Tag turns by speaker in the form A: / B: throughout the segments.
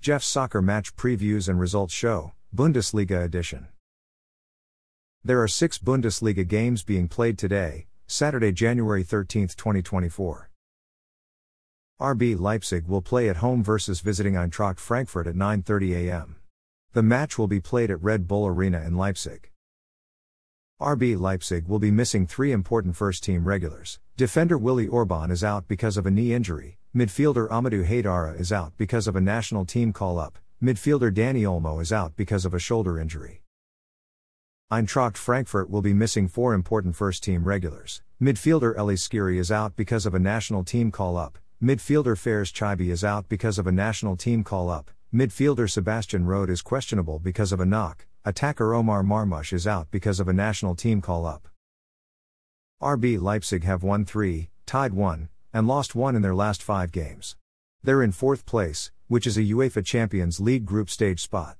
A: Jeff's Soccer Match Previews and Results Show, Bundesliga Edition. There are six Bundesliga games being played today, Saturday, January 13, 2024. RB Leipzig will play at home versus visiting Eintracht Frankfurt at 9:30 a.m. The match will be played at Red Bull Arena in Leipzig. RB Leipzig will be missing three important first-team regulars. Defender Willi Orbán is out because of a knee injury. Midfielder Amadou Haidara is out because of a national team call-up. Midfielder Dani Olmo is out because of a shoulder injury. Eintracht Frankfurt will be missing four important first-team regulars. Midfielder Ellyes Skhiri is out because of a national team call-up. Midfielder Fares Chaïbi is out because of a national team call-up. Midfielder Sebastian Rode is questionable because of a knock. Attacker Omar Marmoush is out because of a national team call up. RB Leipzig have won 3, tied 1, and lost 1 in their last 5 games. They're in fourth place, which is a UEFA Champions League group stage spot.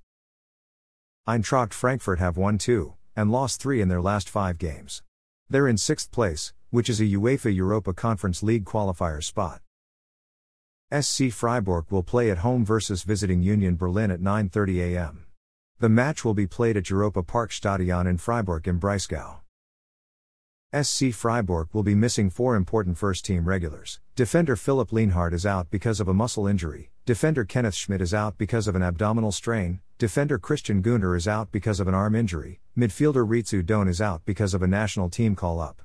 A: Eintracht Frankfurt have won 2, and lost 3 in their last 5 games. They're in sixth place, which is a UEFA Europa Conference League qualifier spot. SC Freiburg will play at home versus visiting Union Berlin at 9:30 a.m. The match will be played at Europa Park Stadion in Freiburg im Breisgau. SC Freiburg will be missing four important first team regulars. Defender Philipp Lienhard is out because of a muscle injury. Defender Kenneth Schmidt is out because of an abdominal strain. Defender Christian Günter is out because of an arm injury. Midfielder Ritsu Doan is out because of a national team call up.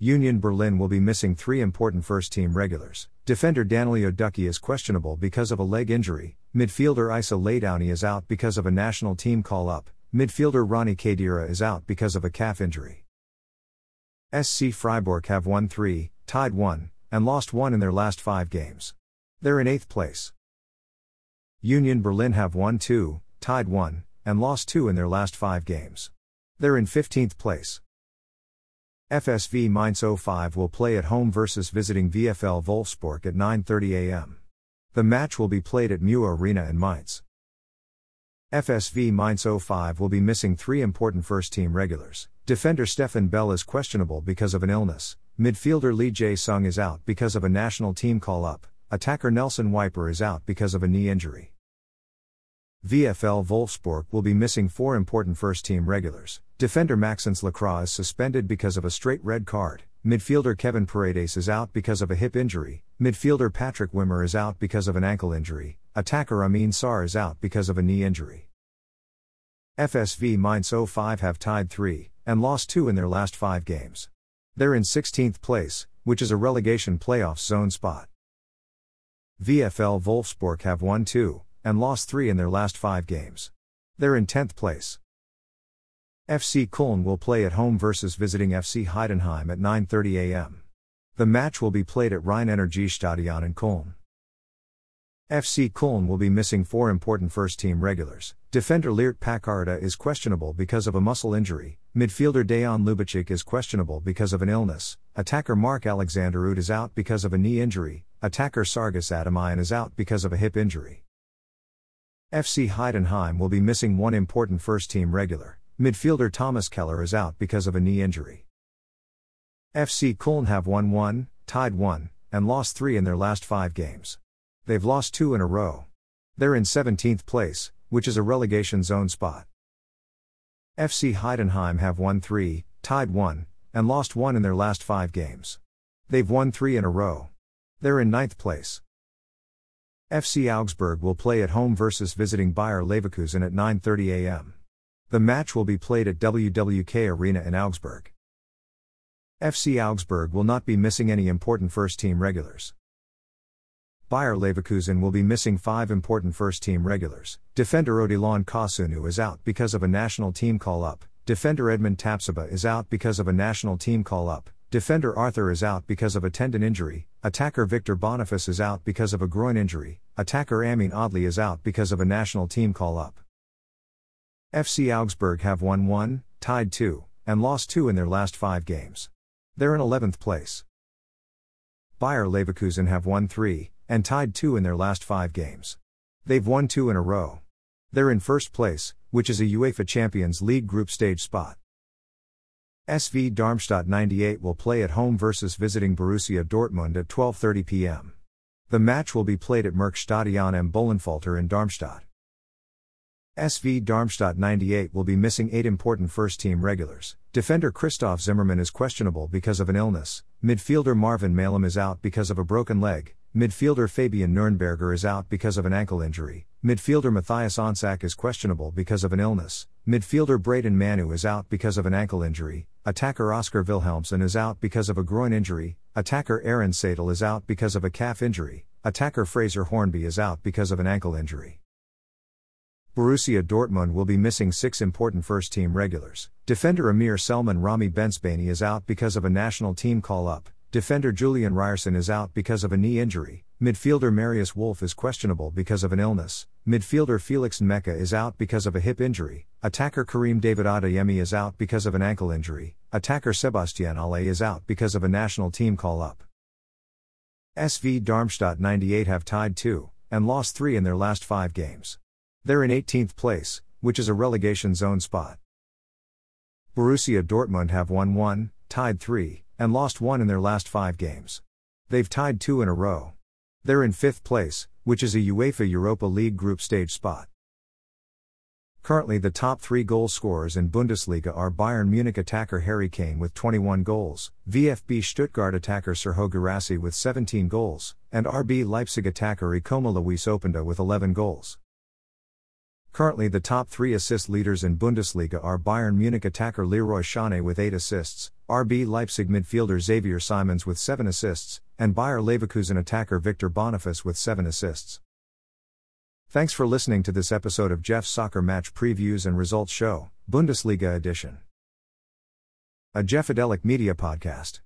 A: Union Berlin will be missing three important first team regulars. Defender Danilho Doekhi is questionable because of a leg injury. Midfielder Aïssa Laïdouni is out because of a national team call up. Midfielder Rani Khedira is out because of a calf injury. SC Freiburg have won 3, tied 1, and lost 1 in their last 5 games. They're in 8th place. Union Berlin have won 2, tied 1, and lost 2 in their last 5 games. They're in 15th place. FSV Mainz 05 will play at home versus visiting VfL Wolfsburg at 9:30 a.m. The match will be played at MEWA Arena in Mainz. FSV Mainz 05 will be missing three important first-team regulars. Defender Stefan Bell is questionable because of an illness. Midfielder Lee Jae-sung is out because of a national team call-up. Attacker Nelson Weiper is out because of a knee injury. VfL Wolfsburg will be missing four important first team regulars. Defender Maxence Lacroix is suspended because of a straight red card. Midfielder Kevin Paredes is out because of a hip injury. Midfielder Patrick Wimmer is out because of an ankle injury. Attacker Amin Sarr is out because of a knee injury. FSV Mainz 05 have tied 3 and lost 2 in their last 5 games. They're in 16th place, which is a relegation playoff zone spot. VfL Wolfsburg have won 2 and lost 3 in their last 5 games. They're in 10th place. FC Köln will play at home versus visiting FC Heidenheim at 9:30 a.m. The match will be played at Rhein Energiestadion in Köln. FC Köln will be missing four important first-team regulars. Defender Leart Paqarada is questionable because of a muscle injury. Midfielder Dejan Lubicic is questionable because of an illness. Attacker Mark Alexander Uth is out because of a knee injury. Attacker Sargis Adamyan is out because of a hip injury. FC Heidenheim will be missing one important first team regular. Midfielder Thomas Keller is out because of a knee injury. FC Köln have won 1, tied 1, and lost 3 in their last 5 games. They've lost 2 in a row. They're in 17th place, which is a relegation zone spot. FC Heidenheim have won 3, tied 1, and lost 1 in their last 5 games. They've won 3 in a row. They're in 9th place. FC Augsburg will play at home versus visiting Bayer Leverkusen at 9:30 a.m. The match will be played at WWK Arena in Augsburg. FC Augsburg will not be missing any important first-team regulars. Bayer Leverkusen will be missing five important first-team regulars. Defender Odilon Kossounou is out because of a national team call-up. Defender Edmond Tapsoba is out because of a national team call-up. Defender Arthur is out because of a tendon injury, attacker Victor Boniface is out because of a groin injury, attacker Amine Adli is out because of a national team call up. FC Augsburg have won 1, tied 2, and lost 2 in their last 5 games. They're in 11th place. Bayer Leverkusen have won 3, and tied 2 in their last 5 games. They've won 2 in a row. They're in first place, which is a UEFA Champions League group stage spot. SV Darmstadt 98 will play at home versus visiting Borussia Dortmund at 12:30 p.m. The match will be played at Merck-Stadion am Böllenfalltor in Darmstadt. SV Darmstadt 98 will be missing eight important first team regulars. Defender Christoph Zimmermann is questionable because of an illness, midfielder Marvin Mehlem is out because of a broken leg, midfielder Fabian Nürnberger is out because of an ankle injury, midfielder Mathias Honsak is questionable because of an illness, midfielder Braydon Manu is out because of an ankle injury, attacker Oscar Vilhelmsson is out because of a groin injury, attacker Aaron Seydel is out because of a calf injury, attacker Fraser Hornby is out because of an ankle injury. Borussia Dortmund will be missing six important first team regulars. Defender Amir Selman Rami Bensebaini is out because of a national team call up. Defender Julian Ryerson is out because of a knee injury. Midfielder Marius Wolf is questionable because of an illness. Midfielder Felix Nmecha is out because of a hip injury. Attacker Karim David Adeyemi is out because of an ankle injury. Attacker Sébastien Haller is out because of a national team call up. SV Darmstadt 98 have tied 2 and lost 3 in their last 5 games. They're in 18th place, which is a relegation zone spot. Borussia Dortmund have won 1, tied 3, and lost 1 in their last 5 games. They've tied 2 in a row. They're in 5th place, which is a UEFA Europa League group stage spot. Currently, the top three goal scorers in Bundesliga are Bayern Munich attacker Harry Kane with 21 goals, VfB Stuttgart attacker Serhou Guirassy with 17 goals, and RB Leipzig attacker Ikoma Loïs Openda with 11 goals. Currently, the top three assist leaders in Bundesliga are Bayern Munich attacker Leroy Sané with 8 assists, RB Leipzig midfielder Xavier Simons with 7 assists, and Bayer Leverkusen attacker Victor Boniface with 7 assists. Thanks for listening to this episode of Jeff's Soccer Match Previews and Results Show, Bundesliga Edition. A Jeffadelic Media Podcast.